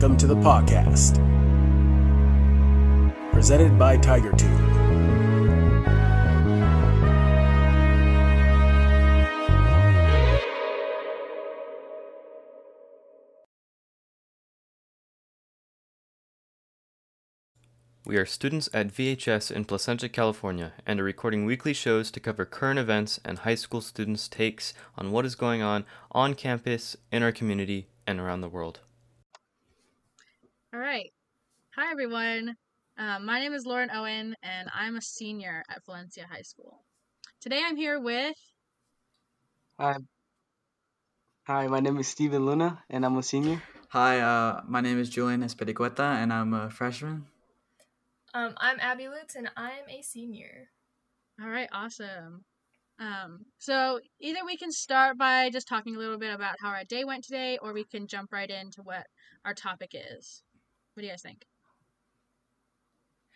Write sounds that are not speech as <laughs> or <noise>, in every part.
Welcome to the podcast. Presented by Tiger Tube. We are students at VHS in Placentia, California, and are recording weekly shows to cover current events and high school students' takes on what is going on on campus, in our community, and around the world. All right. Hi, everyone. Um, my name is Lauren Owen, and I'm a senior at Valencia High School. Today I'm here with. Hi. Hi, my name is Steven Luna, and I'm a senior. Hi, uh, my name is Julian Espericueta, and I'm a freshman. Um, I'm Abby Lutz, and I'm a senior. All right, awesome. Um, so either we can start by just talking a little bit about how our day went today, or we can jump right into what our topic is. What do you guys think?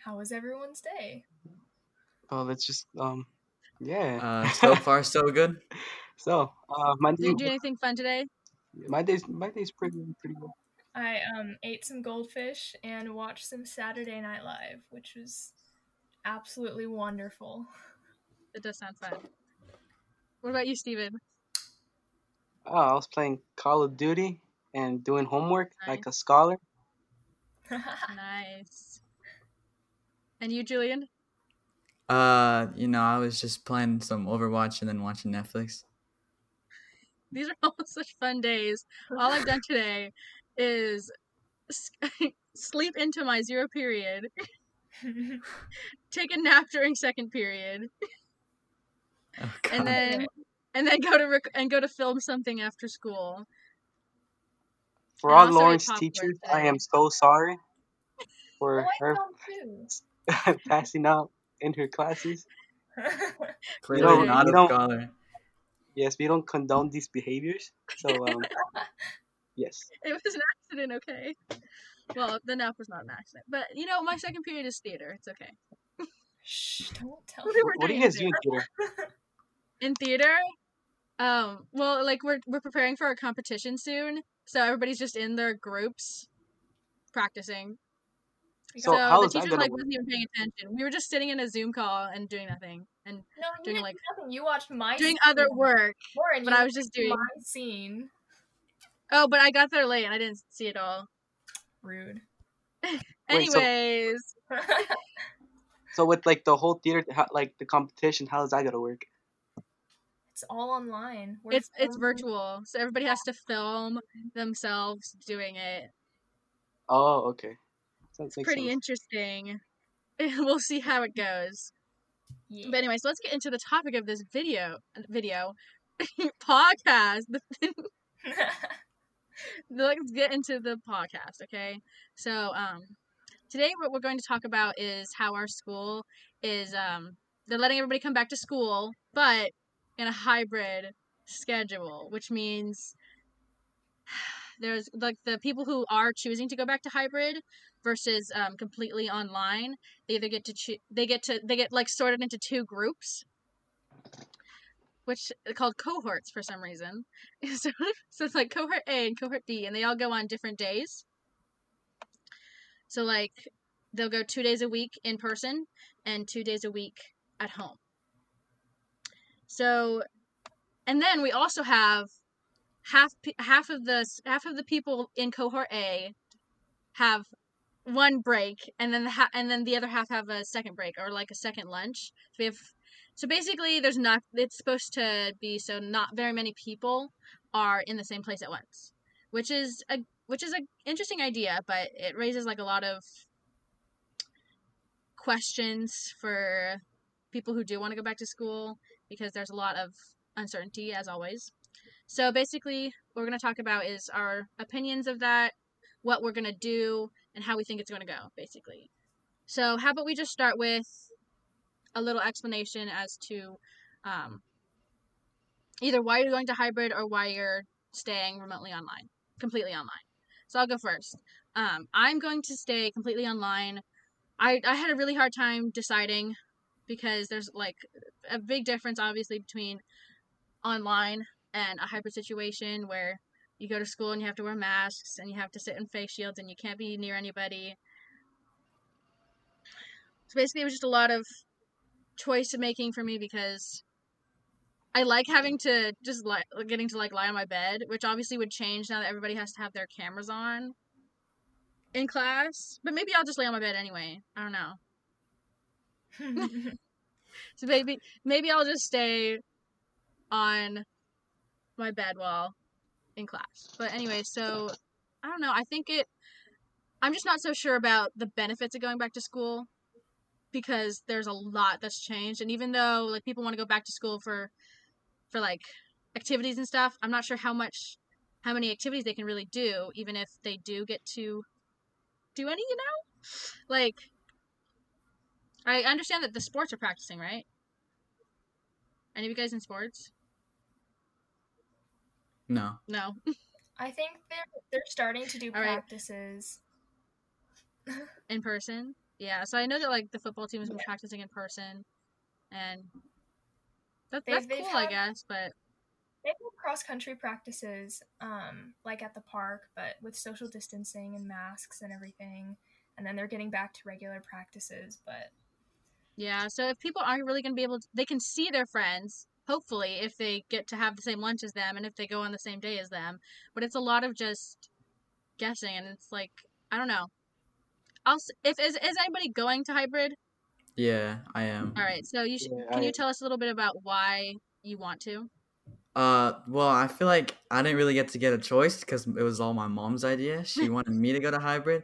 How was everyone's day? Oh, let's just um, yeah. Uh, so <laughs> far, so good. so, uh, my Did you do anything fun today? my day's my day's pretty pretty good. I um ate some goldfish and watched some Saturday Night Live, which was absolutely wonderful. It does sound fun. What about you, Steven? Oh, I was playing Call of Duty and doing homework like a scholar. Nice. And you, Julian? Uh, you know, I was just playing some Overwatch and then watching Netflix. These are <laughs> all such fun days. All I've done today is <laughs> sleep into my zero period, <laughs> take a nap during second period, Oh, and then and then go to rec- and go to film something after school. For I all also ate Lauren's teachers, I am so sorry oh, for I her <laughs> passing out in her classes. <laughs> clearly don't- not a scholar. Yes, we don't condone these behaviors. So, um, <laughs> yes. It was an accident, okay. Well, the nap was not an accident, but you know, my second period is theater. It's okay. Shh, don't tell me. were What do you guys do in theater? in theater um well like we're we're preparing for a competition soon so everybody's just in their groups practicing So so, how the is teacher gonna like work? wasn't even paying attention we were just sitting in a zoom call and doing nothing and No, you Doing, like- nothing. You watched my doing scene. other work Lauren, but i was just doing my scene. oh but i got there late and i didn't see it all Rude. <laughs> <laughs> Wait, so- anyways <laughs> So with like the whole theater, how, like the competition, how is that gonna work? It's all online. We're it's it's virtual so everybody has to film themselves doing it Oh, okay. Sounds makes pretty sense. interesting <laughs> we'll see how it goes Yeah. But so let's get into the topic of this video video <laughs> podcast. <laughs> let's get into the podcast, okay? So, um today what we're going to talk about is how our school is um they're letting everybody come back to school, but in a hybrid schedule, which means <sighs> there's like the people who are choosing to go back to hybrid versus um, completely online they either get to choo- they get to they get like sorted into two groups which are called cohorts for some reason. <laughs> So, so it's like cohort a and cohort b and they all go on different days. So like they'll go two days a week in person and two days a week at home so and then we also have half half of the half of the people in cohort a have one break and then the and then the other half have a second break or like a second lunch. So we have so basically there's not it's supposed to be so not very many people are in the same place at once, which is a which is an interesting idea, but it raises like a lot of questions for people who do want to go back to school because there's a lot of uncertainty as always. So basically what we're going to talk about is our opinions of that, what we're going to do, and how we think it's going to go, basically. So, how about we just start with a little explanation as to um, either why you're going to hybrid or why you're staying remotely online, completely online. So, I'll go first. Um, I'm going to stay completely online. I, I had a really hard time deciding because there's like a big difference, obviously, between online and a hybrid situation where you go to school and you have to wear masks and you have to sit in face shields and you can't be near anybody. So basically, it was just a lot of choice making for me because I like having to just like getting to like lie on my bed, which obviously would change now that everybody has to have their cameras on in class. But maybe I'll just lay on my bed anyway. I don't know. <laughs> So maybe maybe I'll just stay on my bed while in class. But anyway, so I don't know. I think it I'm just not so sure about the benefits of going back to school because there's a lot that's changed and even though like people want to go back to school for for like activities and stuff, I'm not sure how much how many activities they can really do even if they do get to do any, you know? Like I understand that the sports are practicing, right? Any of you guys in sports? No. No. I think they're they're starting to do All right. practices. <laughs> in person. Yeah, so I know that like the football team has been practicing in person, and that, They've- that's they've cool, I guess. But They have cross country practices, um, like at the park, but with social distancing and masks and everything. And then they're getting back to regular practices, but yeah, so if people aren't really gonna be able, to, they can see their friends. Hopefully, if they get to have the same lunch as them, and if they go on the same day as them. But it's a lot of just guessing, and it's like I don't know. I'll if is is anybody going to hybrid? Yeah, I am. All right, so you should. Yeah, can you tell us a little bit about why you want to? Uh, well, I feel like I didn't really get to get a choice because it was all my mom's idea. She <laughs> wanted me to go to hybrid,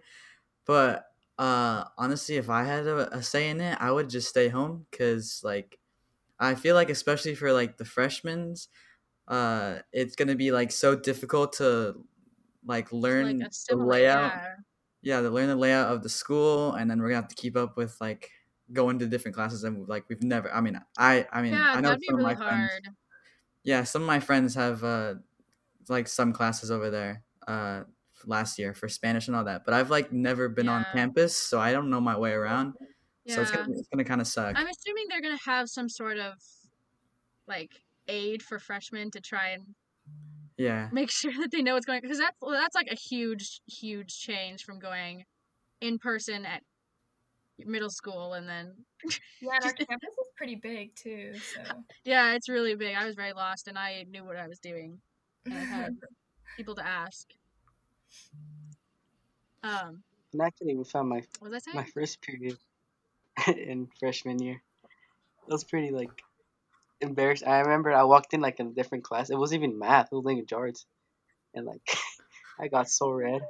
but uh, honestly, if I had a, a say in it, I would just stay home because like I feel like especially for like the freshmen, uh, it's gonna be like so difficult to like learn like the layout. yeah. Yeah, to learn the layout of the school, and then we're gonna have to keep up with like going to different classes and like we've never. I mean, I I mean Yeah, I know some really of my friends yeah some of my friends have uh like some classes over there uh last year for spanish and all that but i've like never been on campus so i don't know my way around Yeah. so it's gonna it's gonna kind of suck. I'm assuming they're gonna have some sort of like aid for freshmen to try and yeah. make <laughs> sure that they know what's going because that's that's like a huge huge change from going in person at middle school and then yeah, and our <laughs> campus is pretty big too. So. Yeah it's really big. I was very lost and i knew what i was doing and i had <laughs> people to ask um And actually, we found my what was my first period <laughs> in freshman year. It was pretty like embarrassed. I remember I walked in like in a different class. It wasn't even math. It was language arts, and like <laughs> I got so red.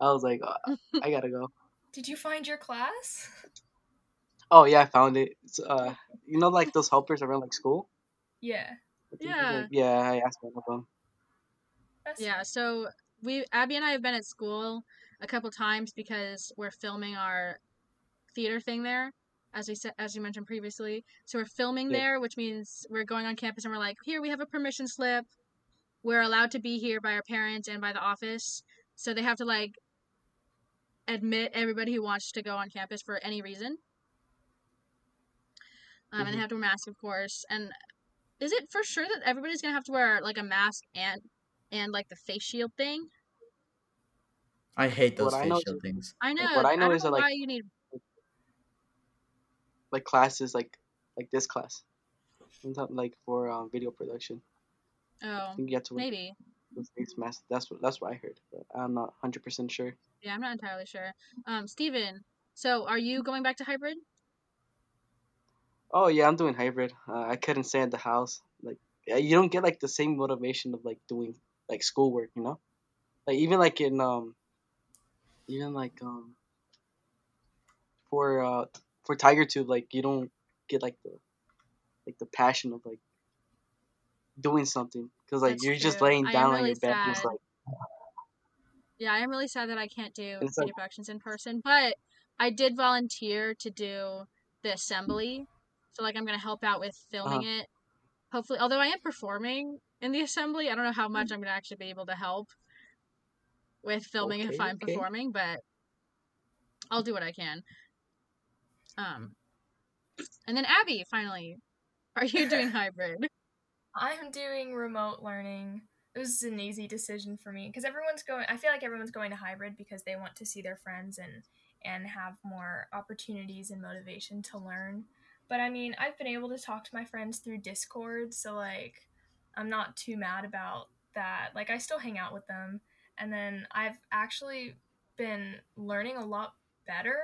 I was like, "Uh, I gotta go. <laughs> Did you find your class? Oh yeah, I found it. It's, uh, you know, like those helpers around like school. Yeah. Yeah. like, yeah, I asked one of them. That's Yeah, so we Abby and I have been at school a couple times because we're filming our theater thing there, as we said as you mentioned previously. So we're filming Yeah. there, which means we're going on campus and we're like, here we have a permission slip. We're allowed to be here by our parents and by the office. So they have to like admit everybody who wants to go on campus for any reason. Um, and they Mhm. have to wear masks, of course. And is it for sure that everybody's gonna have to wear like a mask and and like the face shield thing? i hate those What face shield things I know. what I I know don't is know that, like- why you need. Like classes, like like this class, like for um, video production. Oh, I think you have to wear maybe. face mask. That's what that's what I heard, but I'm not hundred percent sure. Yeah, I'm not entirely sure. Um, Steven, so are you going back to hybrid? Oh yeah, I'm doing hybrid. Uh, I couldn't stay at the house. Like you don't get like the same motivation of like doing like schoolwork, you know? Like even like in um even like um for uh for Tiger Tube, like you don't get like the like the passion of like doing something because like That's you're just laying down on really your bed just like Yeah, I am really sad that I can't do It's like- productions in person, but I did volunteer to do the assembly. So like I'm gonna help out with filming Uh-huh. it. Hopefully, although I am performing in the assembly, I don't know how much I'm gonna actually be able to help with filming if I'm okay. performing, but I'll do what I can. Um, and then Abby, finally, are you doing <laughs> hybrid? I'm doing remote learning. it was an easy decision for me because everyone's going. I feel like everyone's going to hybrid because they want to see their friends and and have more opportunities and motivation to learn. But I mean, I've been able to talk to my friends through Discord, so like I'm not too mad about that. Like I still hang out with them, and then I've actually been learning a lot better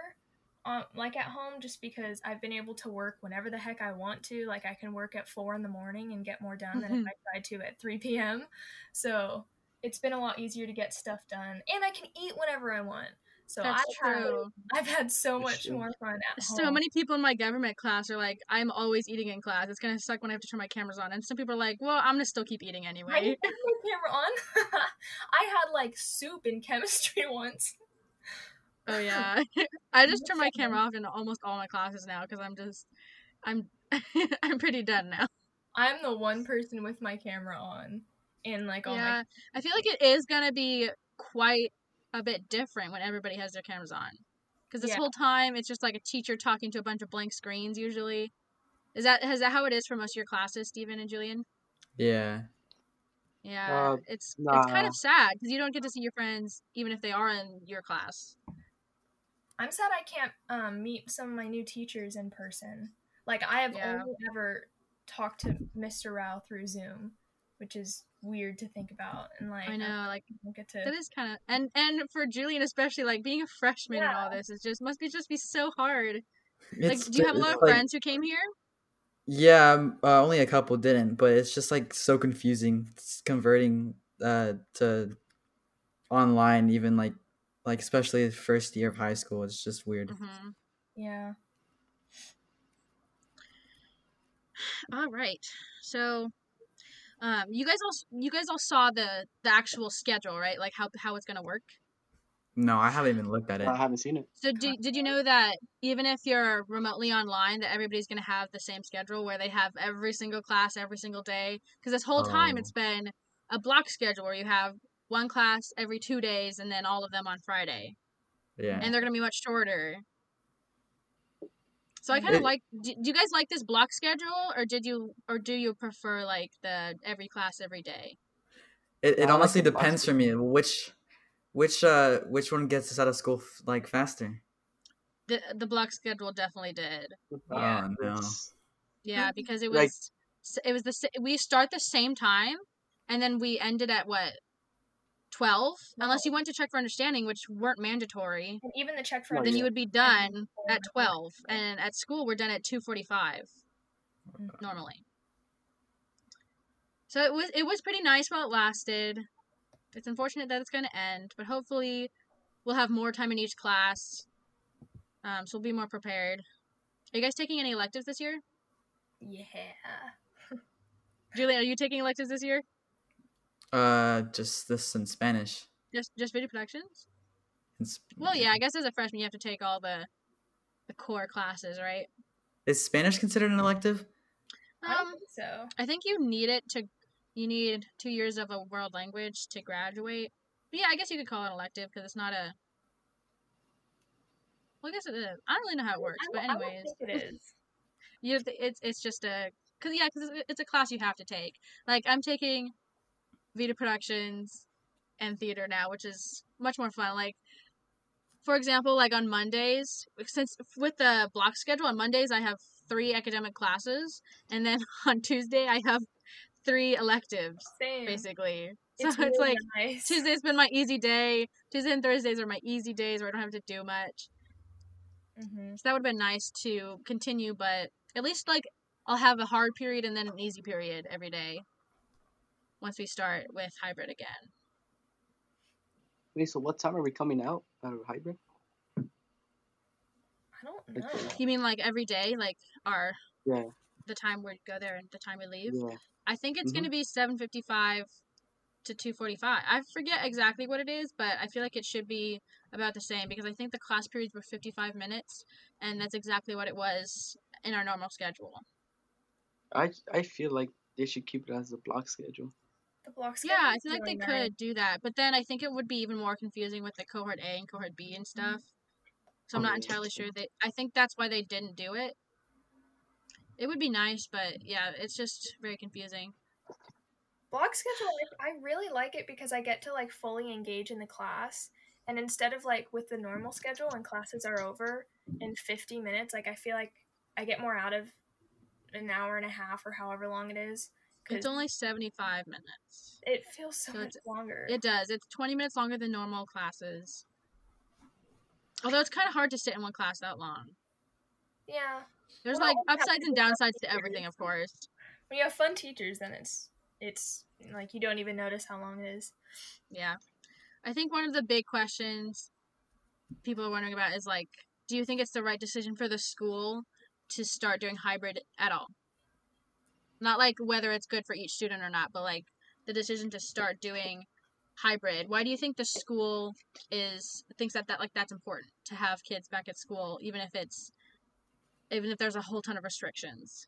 um, like at home just because I've been able to work whenever the heck I want to. Like I can work at four in the morning and get more done than if I tried to at 3 p.m. So it's been a lot easier to get stuff done, and I can eat whenever I want. So That's I've had, true. I've had so That's much true. more fun at home. So many people in my government class are like, I'm always eating in class. It's gonna suck when I have to turn my cameras on. And some people are like, Well, I'm gonna still keep eating anyway. didn't my camera on. <laughs> I had like soup in chemistry <laughs> once. Oh yeah, <laughs> I just turn my camera off in almost all my classes now because I'm just, I'm, I'm pretty done now. I'm the one person with my camera on, and like all yeah, my I feel like it is gonna be quite a bit different when everybody has their cameras on, because this Yeah. whole time it's just like a teacher talking to a bunch of blank screens. Usually, is that is that how it is for most of your classes, Steven and Julian? Yeah. Yeah, Uh, it's it's kind of sad because you don't get to see your friends even if they are in your class. I'm sad I can't um, meet some of my new teachers in person. Like I have Yeah. only ever talked to Mr. Rao through Zoom, which is weird to think about. And like I know, like don't get to that is kind of and and for Julian especially, like being a freshman and all this is just must be just be so hard. Like, do you have a lot of like- friends who came here? Yeah, um, uh, only a couple didn't, but it's just like so confusing s- converting uh to online even like like especially the first year of high school it's just weird. hmm yeah. All right, so. Um, you guys all you guys all saw the the actual schedule, right? Like how how it's gonna work. No, I haven't even looked at it. I haven't seen it. So do, did you know that even if you're remotely online, that everybody's going to have the same schedule where they have every single class every single day? Because this whole time Oh. it's been a block schedule where you have one class every two days and then all of them on Friday, Yeah. and they're going to be much shorter. So I kind of like. Do, do you guys like this block schedule, or did you, or do you prefer like the every class every day? It, it honestly the box depends for me which which uh which one gets us out of school f- like faster. The the block schedule definitely did. Yeah. Oh no. Yeah, because it was Like- it was the we start the same time, and then we ended at what twelve, unless you went to check for understanding, which weren't mandatory. And even the check for Well, Then you would be done at twelve, and at school we're done at two forty five Mhm. normally. So it was it was pretty nice while it lasted. It's unfortunate that it's going to end, but hopefully we'll have more time in each class, um, so we'll be more prepared. Are you guys taking any electives this year? Yeah. <laughs> Julian, are you taking electives this year? Uh just this in Spanish. Just just video productions? In sp- Well, yeah, I guess as a freshman you have to take all the the core classes, right? Is Spanish considered an elective? I Um, think so. I think you need it to you need two years of a world language to graduate. But yeah, I guess you could call it elective because it's not a. Well, I guess it is. I don't really know how it works, I but don't- I don't anyways, think it is. <laughs> <laughs> you it's it's just a because yeah, because it's a class you have to take. Like I'm taking video productions and theater now, which is much more fun. Like for example, like on Mondays, since with the block schedule on Mondays I have three academic classes, and then <laughs> on Tuesday I have three electives Same. basically. So It's, it's, like nice. Tuesday's been my easy day. Tuesday and Thursdays are my easy days where I don't have to do much. hmm So that would have been nice to continue, but at least like I'll have a hard period and then an easy period every day. Once we start with hybrid again. Wait, so what time are we coming out out of hybrid? I don't know. You mean like every day, like our Yeah, the time we go there and the time we leave? yeah. I think it's Mhm. gonna be seven fifty five to two forty five. I forget exactly what it is, but I feel like it should be about the same because I think the class periods were fifty five minutes, and that's exactly what it was in our normal schedule. I I feel like they should keep it as a block schedule. The block Yeah, I feel like they could do that, but then I think it would be even more confusing with the cohort A and cohort B and mm-hmm. stuff. So I'm not entirely sure that I think that's why they didn't do it. It would be nice, but yeah, it's just very confusing. block schedule I, I really like it because i get to like fully engage in the class and instead of like with the normal schedule when classes are over in 50 minutes like i feel like i get more out of an hour and a half or however long it is It's only 75 minutes. it feels so, So much longer It does. It's 20 minutes longer than normal classes. Although it's kind of hard to sit in one class that long. yeah There's Well, like upsides and downsides to everything, of course. when you have fun teachers then it's it's like you don't even notice how long it is Yeah. I think one of the big questions people are wondering about is like, do you think it's the right decision for the school to start doing hybrid at all? Not like whether it's good for each student or not, but like the decision to start doing hybrid. Why do you think the school is thinks that, that like that's important to have kids back at school even if it's even if there's a whole ton of restrictions?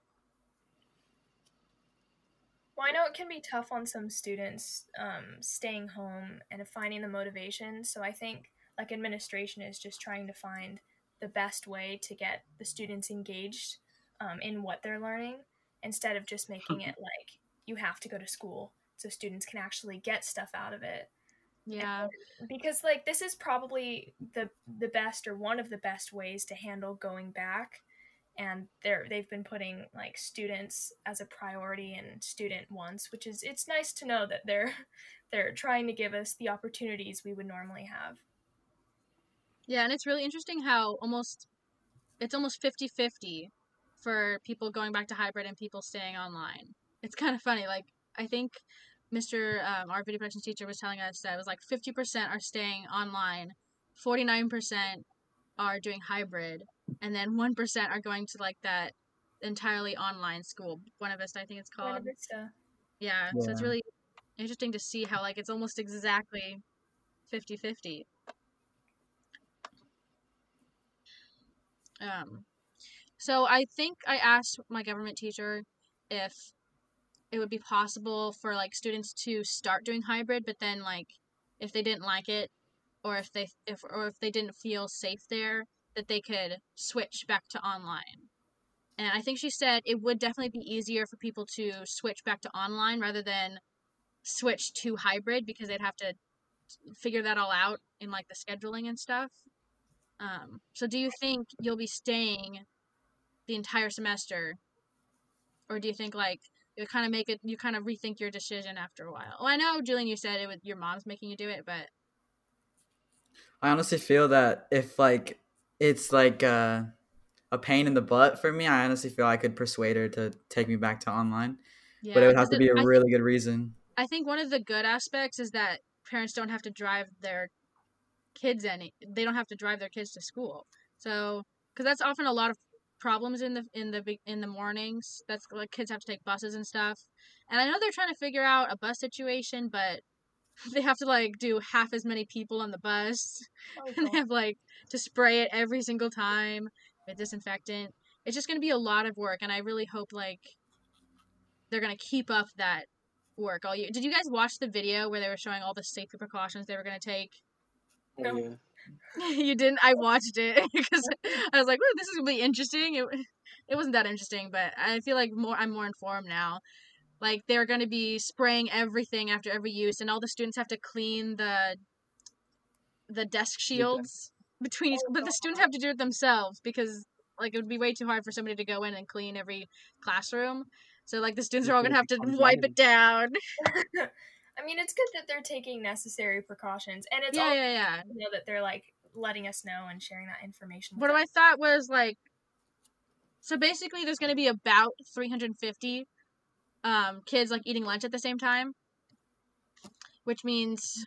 Well, I know it can be tough on some students um, staying home and finding the motivation. So I think like administration is just trying to find the best way to get the students engaged um, in what they're learning instead of just making hmm. it like you have to go to school so students can actually get stuff out of it. Yeah. because like this is probably the the best or one of the best ways to handle going back. And they're they've been putting like students as a priority and student wants which is it's nice to know that they're <laughs> they're trying to give us the opportunities we would normally have. Yeah, and it's really interesting how almost it's almost 50-50 for people going back to hybrid and people staying online. It's kind of funny. Like I think Mr. Um, our video production teacher was telling us that it was like 50% are staying online, 49% are doing hybrid, and then 1% are going to like that entirely online school. Buena Vista, I think it's Buena called. Vista. Yeah, so it's really interesting to see how like it's almost exactly 50-50. Um so I think I asked my government teacher if it would be possible for like students to start doing hybrid but then like if they didn't like it or if they if or if they didn't feel safe there that they could switch back to online. And I think she said it would definitely be easier for people to switch back to online rather than switch to hybrid because they'd have to figure that all out in like the scheduling and stuff. Um, so do you think you'll be staying the entire semester, or do you think like you kind of make it you kind of rethink your decision after a while? Well, I know Julian, you said it was your mom's making you do it, but I honestly feel that if like it's like uh, a pain in the butt for me, I honestly feel I could persuade her to take me back to online. yeah, but it would have to be a I really good reason. I think one of the good aspects is that parents don't have to drive their kids any. They don't have to drive their kids to school. So, because that's often a lot of problems in the in the be- in the mornings. That's like kids have to take buses and stuff. And I know they're trying to figure out a bus situation, but <laughs> they have to like do half as many people on the bus, Oh, <laughs> and they have like to spray it every single time with disinfectant. It's just gonna be a lot of work, and I really hope like they're gonna keep up that work all year. Did you guys watch the video where they were showing all the safety precautions they were gonna take? Oh, No. yeah. <laughs> you didn't? I watched it <laughs> because I was like, "Ooh, this is gonna be interesting." It it wasn't that interesting, but I feel like more I'm more informed now. Like they're gonna be spraying everything after every use, and all the students have to clean the the desk shields between each. <laughs> But the students have to do it themselves because like it would be way too hard for somebody to go in and clean every classroom. So like the students are all gonna have to wipe it down. I mean, it's good that they're taking necessary precautions, and it's yeah, all yeah, yeah. you know that they're like letting us know and sharing that information. What I thought was like, so basically, there's going to be about 350 um, kids like eating lunch at the same time, which means.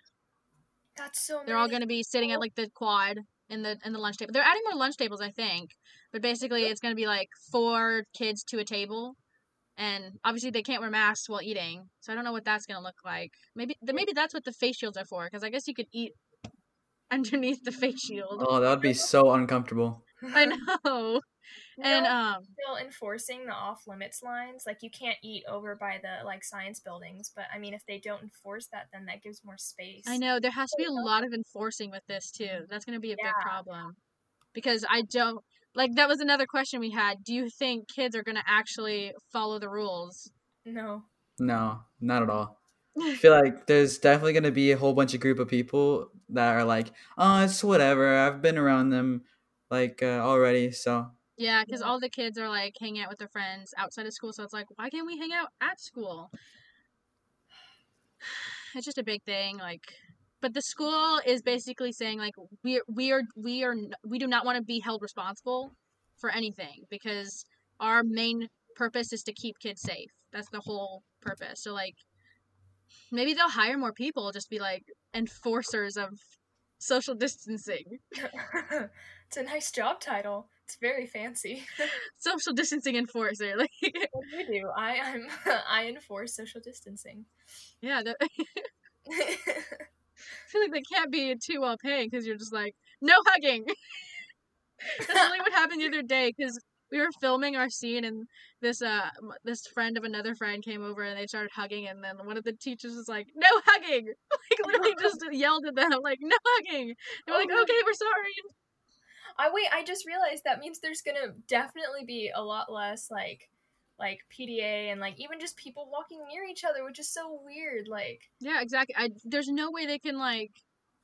That's so. they're all going to be sitting at like the quad in the in the lunch table. They're adding more lunch tables, I think, but basically, it's going to be like four kids to a table. And obviously they can't wear masks while eating, so I don't know what that's gonna look like. Maybe th- maybe that's what the face shields are for, because I guess you could eat <laughs> underneath the face shield. Oh, that would be so uncomfortable. I know. <laughs> And No, um, still enforcing the off limits lines. Like you can't eat over by the like science buildings, but I mean, if they don't enforce that, then that gives more space. I know there has to be a lot of enforcing with this too. That's going to be a big problem because I don't like that was another question we had. Do you think kids are going to actually follow the rules? No. No, not at all. <laughs> I feel like there's definitely gonna be a whole bunch of group of people that are like, oh, it's whatever. I've been around them like uh, already, so Yeah, because all the kids are like hanging out with their friends outside of school, so it's like, why can't we hang out at school? <sighs> It's just a big thing, like. But the school is basically saying like we we are we are we do not want to be held responsible for anything because our main purpose is to keep kids safe. That's the whole purpose. So like maybe they'll hire more people, just be like enforcers of social distancing. <laughs> it's a nice job title. It's very fancy. <laughs> Social distancing enforcer. <laughs> Like what do you do? I I'm I enforce social distancing. yeah, I feel like they can't be too well paying because you're just like, no hugging. <laughs> That's really what happened the other day because we were filming our scene and this uh this friend of another friend came over and they started hugging and then one of the teachers was like, no hugging, <laughs> like literally <laughs> just yelled at them like, no hugging. They were like, Oh my okay, we're sorry. I wait, I just realized that means there's gonna definitely be a lot less like like PDA and like even just people walking near each other, which is so weird. Like Yeah, exactly. I there's no way they can like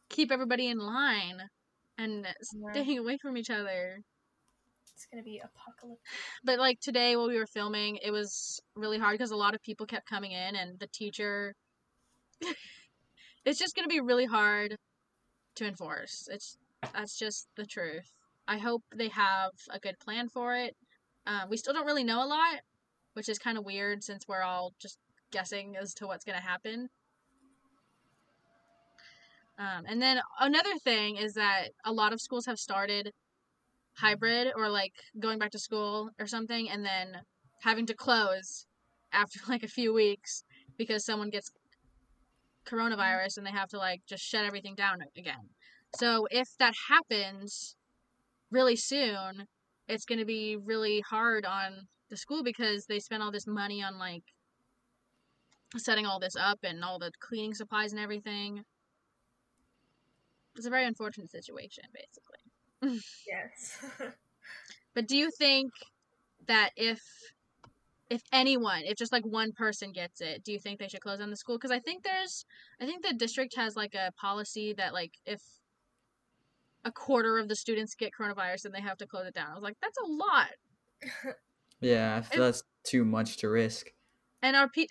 keep everybody in line and Yeah. staying away from each other. it's gonna be apocalyptic. But like today while we were filming, it was really hard because a lot of people kept coming in and the teacher <laughs> it's just to be really hard to enforce. It's that's just the truth. I hope they have a good plan for it. Um, we still don't really know a lot, which is kind of weird since we're all just guessing as to what's going to happen. Um, and then another thing is that a lot of schools have started hybrid or like going back to school or something and then having to close after <laughs> like a few weeks because someone gets coronavirus and they have to like just shut everything down again. So if that happens really soon, it's going to be really hard on the school because they spend all this money on like setting all this up and all the cleaning supplies and everything. It's a very unfortunate situation basically. Yes. <laughs> But do you think that if if anyone, if just like one person gets it, do you think they should close down the school? Because I think there's, I think the district has like a policy that like if a quarter of the students get coronavirus, then they have to close it down. I was like, that's a lot. <laughs> yeah, It- that's too much to risk. And our pe-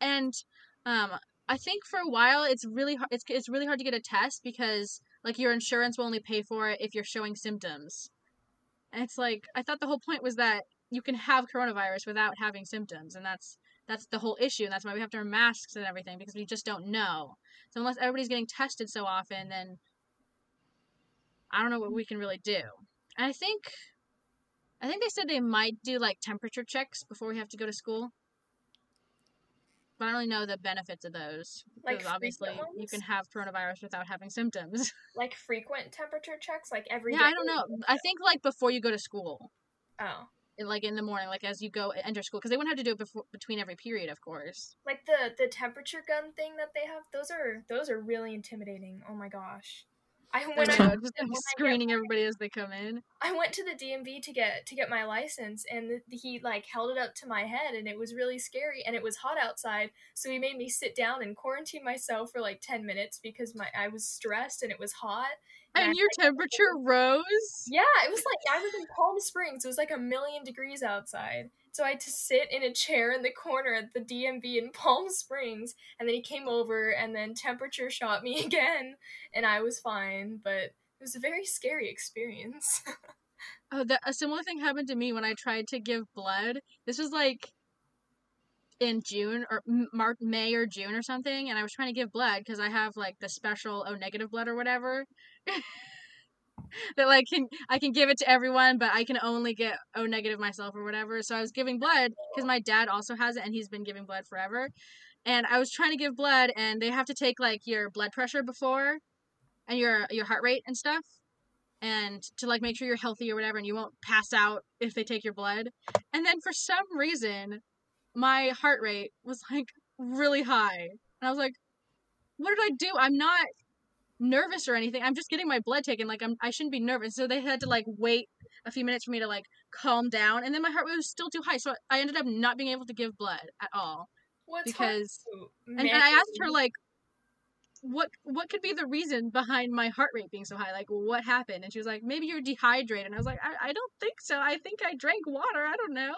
and um, I think for a while it's really hard. It's it's really hard to get a test because like your insurance will only pay for it if you're showing symptoms. And it's like I thought the whole point was that you can have coronavirus without having symptoms, and that's that's the whole issue. And that's why we have to wear masks and everything because we just don't know. So unless everybody's getting tested so often, then I don't know what we can really do. And I think I think they said they might do like temperature checks before we have to go to school. But I don't really know the benefits of those. Like Because obviously you can have coronavirus without having symptoms. <laughs> like frequent temperature checks, like every yeah? I don't know. I think like before you go to school. Oh, Like in the morning, like as you go enter school, because they wouldn't have to do it before, between every period, of course. like the the temperature gun thing that they have. Those are those are really intimidating. Oh my gosh. I when I know, just I get screening everybody as they come in. I went to the DMV to get to get my license, and th- he like held it up to my head, and it was really scary, and it was hot outside, so he made me sit down and quarantine myself for like ten minutes because my I was stressed and it was hot. And I- your temperature <laughs> rose. Yeah, it was like I was in Palm Springs. It was like a million degrees outside. So I had to sit in a chair in the corner at the DMV in Palm Springs, and then he came over and then temperature shot me <laughs> again, and I was fine, but it was a very scary experience. <laughs> Oh, that a similar thing happened to me when I tried to give blood. This was like in June or M- Mar- May or June or something, and I was trying to give blood because I have like the special O negative blood or whatever. <laughs> <laughs> that like can I can give it to everyone, but I can only get O negative myself or whatever. So I was giving blood because my dad also has it and he's been giving blood forever. And I was trying to give blood, and they have to take like your blood pressure before, and your your heart rate and stuff and to like make sure you're healthy or whatever and you won't pass out if they take your blood. And then for some reason, my heart rate was like really high. And I was like, what did I do? I'm not nervous or anything. I'm just getting my blood taken. Like I'm I shouldn't be nervous. So they had to like wait a few minutes for me to like calm down and then my heart rate was still too high. So I ended up not being able to give blood at all. Hard because and, and I asked her like what what could be the reason behind my heart rate being so high? Like what happened? And she was like, maybe you're dehydrated. And I was like, I, I don't think so. I think I drank water. I don't know.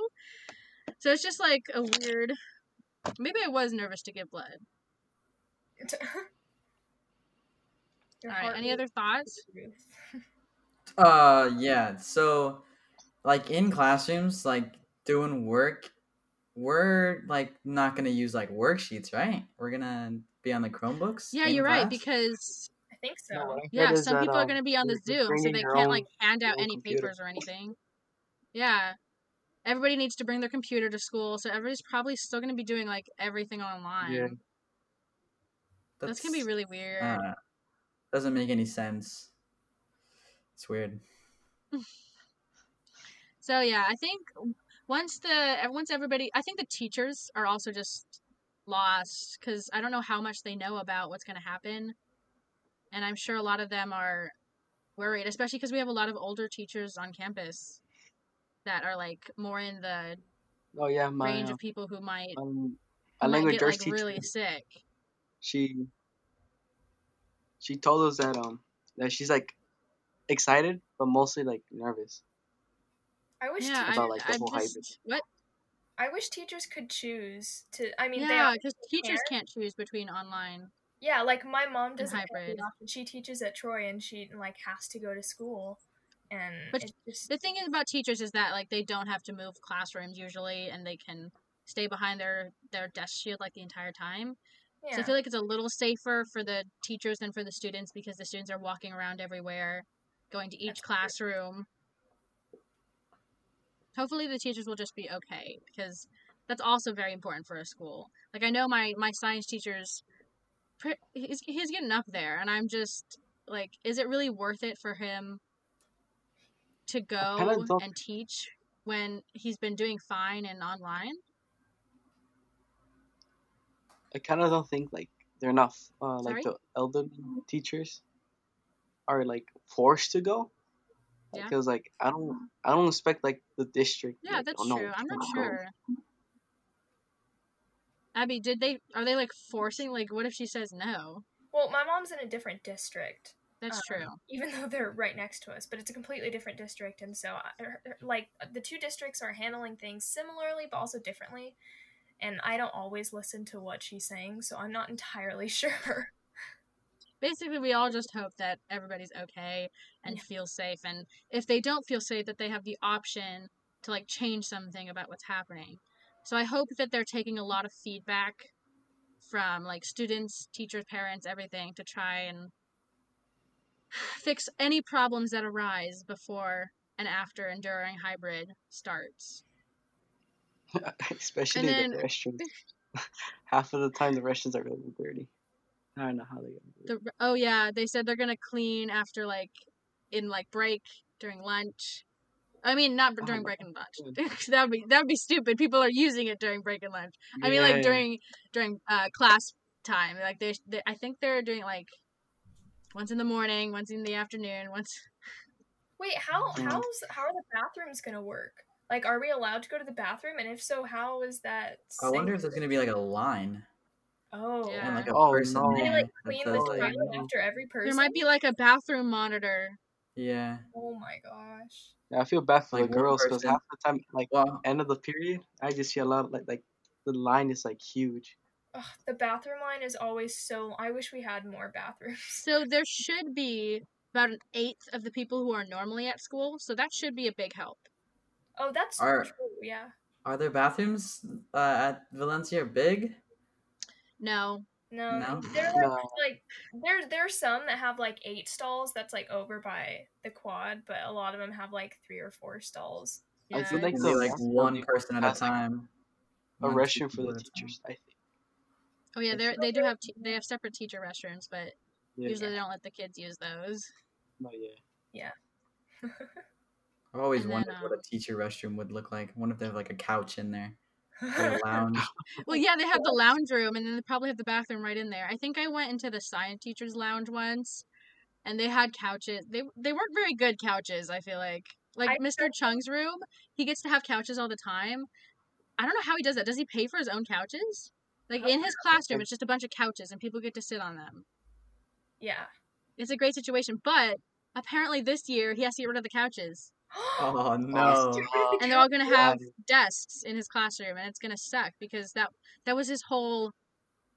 So it's just like a weird maybe I was nervous to give blood. Your All right, any other thoughts? through the roof. Uh, yeah. So, like in classrooms, like doing work, we're like not gonna use like worksheets, right? We're gonna be on the Chromebooks. Yeah, you're right because I think so. No, I yeah, some that, people are um, going to be on the you're- you're Zoom, so they can't own- like hand out any computer. papers or anything. Yeah. Everybody needs to bring their computer to school, so everybody's probably still going to be doing like everything online. Yeah. That's going to be really weird. uh, doesn't make any sense. It's weird. <laughs> So yeah, I think once the once everybody, I think the teachers are also just lost because I don't know how much they know about what's going to happen, and I'm sure a lot of them are worried, especially because we have a lot of older teachers on campus that are like more in the Oh yeah, my range uh, of people who might, um, who a might language get arts like teacher. really sick. She she told us that um that she's like excited but mostly like nervous. I wish Yeah, teachers, about, I, like, the I'm whole just hybrid. what? I wish teachers could choose to. I mean, Yeah, because teachers care. can't choose between online. Yeah, like my mom doesn't hybrid. She teaches at Troy and she like has to go to school, and But just The thing is about teachers is that like they don't have to move classrooms usually, and they can stay behind their their desk shield like the entire time. Yeah. So I feel like it's a little safer for the teachers than for the students because the students are walking around everywhere, going to each That's true. classroom. Hopefully the teachers will just be okay because that's also very important for a school. Like I know my my science teachers he's he's getting up there and I'm just like is it really worth it for him to go and teach when he's been doing fine and online? I kind of don't think like they're enough. Uh, like the elderly teachers are like forced to go. Yeah. Because like I don't I don't expect like the district. Yeah, like, that's oh, no, true. I'm not can't go. sure. Abby, did they are they like forcing like what if she says no? well, my mom's in a different district. That's um, true. Even though they're right next to us, but it's a completely different district, and so I- er, like the two districts are handling things similarly, but also differently. And I don't always listen to what she's saying, so I'm not entirely <laughs> sure. Basically, we all just hope that everybody's okay and Yeah. feels safe and if they don't feel safe that they have the option to like change something about what's happening. So I hope that they're taking a lot of feedback from like students, teachers, parents, everything to try and <sighs> fix any problems that arise before and after and during hybrid starts. <laughs> Especially then- the restrooms. <laughs> Half of the time the restrooms are really dirty. I don't know how they gonna do it. The, oh yeah, they said they're gonna clean after like in like break during lunch. I mean, not Oh during my break and lunch. <laughs> that would be that would be stupid. People are using it during break and lunch. I mean, like yeah. during during uh, class time. Like they, they, I think they're doing like once in the morning, once in the afternoon, once. Wait, how Mm. how's how are the bathrooms gonna work? Like, are we allowed to go to the bathroom? And if so, how is that? I wonder safe? if there's gonna be like a line Oh, Yeah. and like a Oh, person no. Can they like clean the like, toilet no. after every person? There might be like a bathroom monitor. yeah. Oh my gosh. Yeah, I feel bad for Like, the girls because half the time, like Well, end of the period, I just see a lot of, like like the line is like huge. Ugh, the bathroom line is always so. I wish we had more bathrooms. So there should be about an eighth of the people who are normally at school. So that should be a big help. Oh, that's Are- true. Yeah. are there bathrooms uh, at Valencia big? No, No, No? they're like, No. like there there's some that have like eight stalls. That's like over by the quad, but a lot of them have like three or four stalls. I yeah. feel like Maybe like one person at a has, like, time. A restroom for the at a time. teachers, I think. oh yeah, they That's- they do have te- they have separate teacher restrooms, but Yeah. usually they don't let the kids use those. Oh yeah. yeah. <laughs> I've always And then, wondered what a um, teacher restroom would look like. I wonder if they have like a couch in there, a <laughs> lounge. Well, yeah, they have the lounge room, and then they probably have the bathroom right in there. I think I went into the science teachers lounge once, and they had couches. They they weren't very good couches. I feel like like I Mr. Chung's room, he gets to have couches all the time. I don't know how he does that. Does he pay for his own couches? Like in his classroom, it's just a bunch of couches and people get to sit on them. Yeah. It's a great situation, but apparently this year he has to get rid of the couches. Oh <gasps> no. and they're all gonna Yeah. have desks in his classroom and it's gonna suck because that that was his whole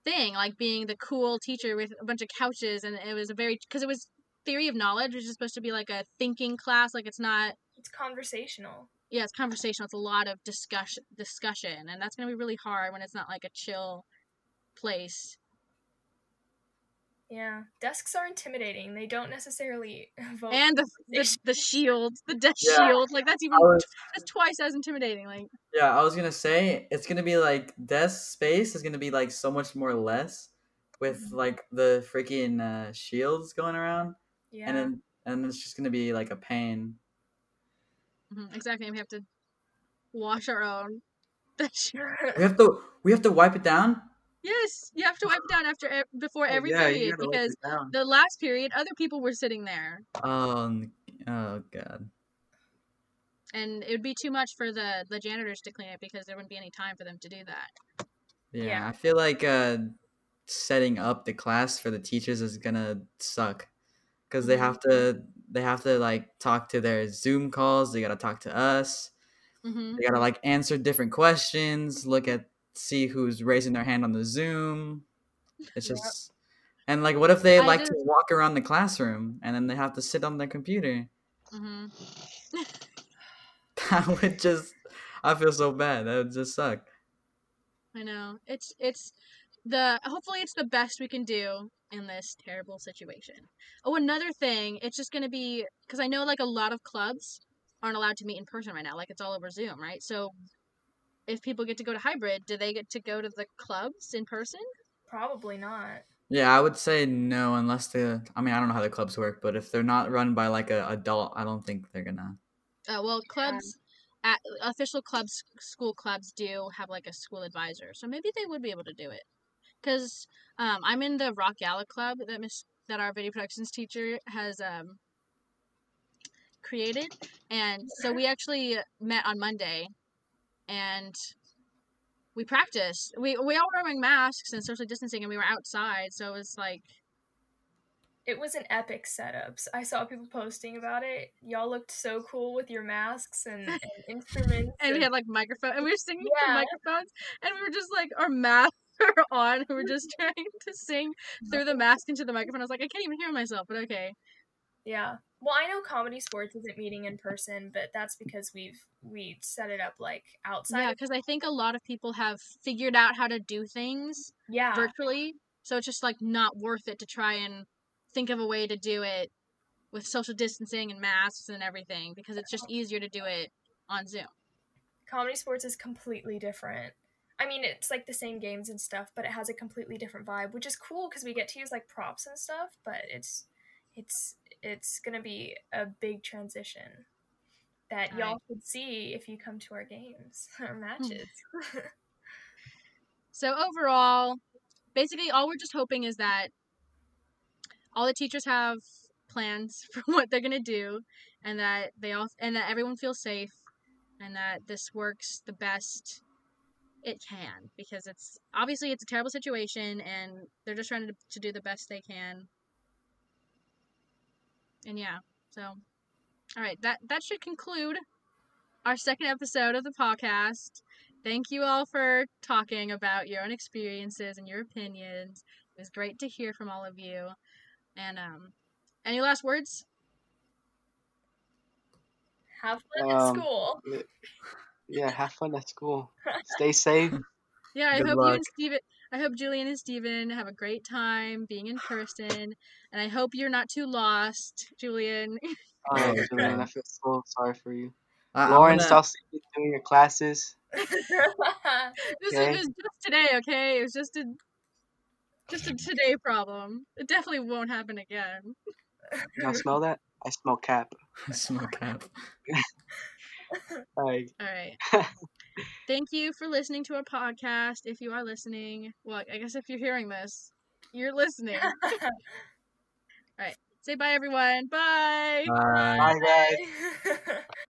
thing like being the cool teacher with a bunch of couches and it was a very because it was theory of knowledge which is supposed to be like a thinking class like it's not It's conversational. yeah it's conversational it's a lot of discussion discussion and that's gonna be really hard when it's not like a chill place Yeah. Desks are intimidating. They don't necessarily <laughs> vote. and the the, the shield the desk Yeah. shield like that's even was, that's twice as intimidating like yeah, I was gonna say it's gonna be like desk space is gonna be like so much more less with like the freaking uh, shields going around, yeah. and then and it's just gonna be like a pain. mhm, exactly and we have to wash our own desk <laughs> shield. We have to we have to wipe it down. Yes, you have to wipe it down after before every Oh, yeah, period because the last period other people were sitting there Oh, oh god. and it would be too much for the the janitors to clean it because there wouldn't be any time for them to do that. Yeah, Yeah. I feel like uh, setting up the class for the teachers is gonna suck because they have to they have to like talk to their Zoom calls. They gotta talk to us. hmm They gotta like answer different questions. Look at see who's raising their hand on the Zoom. It's Yep. just and like what if they I like to walk around the classroom and then they have to sit on their computer? hmm <laughs> That would just I feel so bad. That would just suck. I know it's it's the hopefully it's the best we can do in this terrible situation. Oh, another thing, it's just gonna be because I know like a lot of clubs aren't allowed to meet in person right now. Like it's all over Zoom, right? So if people get to go to hybrid, do they get to go to the clubs in person? Probably not. Yeah, I would say no unless the I mean I don't know how the clubs work, but if they're not run by like a adult, I don't think they're gonna. Uh, well, clubs, at, official clubs, school clubs do have like a school advisor, so maybe they would be able to do it. Cause um, I'm in the Rock Gala club that Miss that our video productions teacher has um created, and so we actually met on Monday, and we practiced. We we all were wearing masks and social distancing, and we were outside, so it was like It was an epic setup. I saw people posting about it. Y'all looked so cool with your masks and, <laughs> and instruments. and we had like microphone and we were singing Yeah. through microphones and we were just like our masks <laughs> were on we were just trying to sing through the <laughs> mask into the microphone i was like i can't even hear myself but okay Yeah. Well, I know comedy sports isn't meeting in person, but that's because we've we set it up like outside. yeah because i think a lot of people have figured out how to do things yeah. virtually so it's just like not worth it to try and think of a way to do it with social distancing and masks and everything because it's just easier to do it on zoom comedy sports is completely different. I mean, it's like the same games and stuff, but it has a completely different vibe, which is cool because we get to use like props and stuff. But it's it's it's gonna be a big transition that Right. y'all could see if you come to our games <laughs> or hmm. matches. <laughs> So overall, basically all we're just hoping is that all the teachers have plans <laughs> for what they're gonna do, and that they all and that everyone feels safe, and that this works the best it can because it's obviously it's a terrible situation and they're just trying to, to do the best they can. And yeah, so all right, that that should conclude our second episode of the podcast. Thank you all for talking about your own experiences and your opinions. It was great to hear from all of you. And um, any last words? Have fun Um, at school. Yeah, have fun at school. <laughs> Stay safe. Yeah, I Good hope you and Steven, I hope Julian and Steven have a great time being in person, and I hope you're not too lost, Julian. <laughs> Oh, <laughs> Julian, I feel so sorry for you. I, I'm Lauren, gonna- stop sleeping during your classes. <laughs> This Okay. was just today, okay? It was just a just a today problem. It definitely won't happen again. Y'all smell that? I smell cap. I smell cap. Like, All right. Thank you for listening to our podcast. If you are listening, well, I guess if you're hearing this, you're listening. <laughs> All right. Say bye, everyone. Bye. Bye. bye, guys. Bye. <laughs>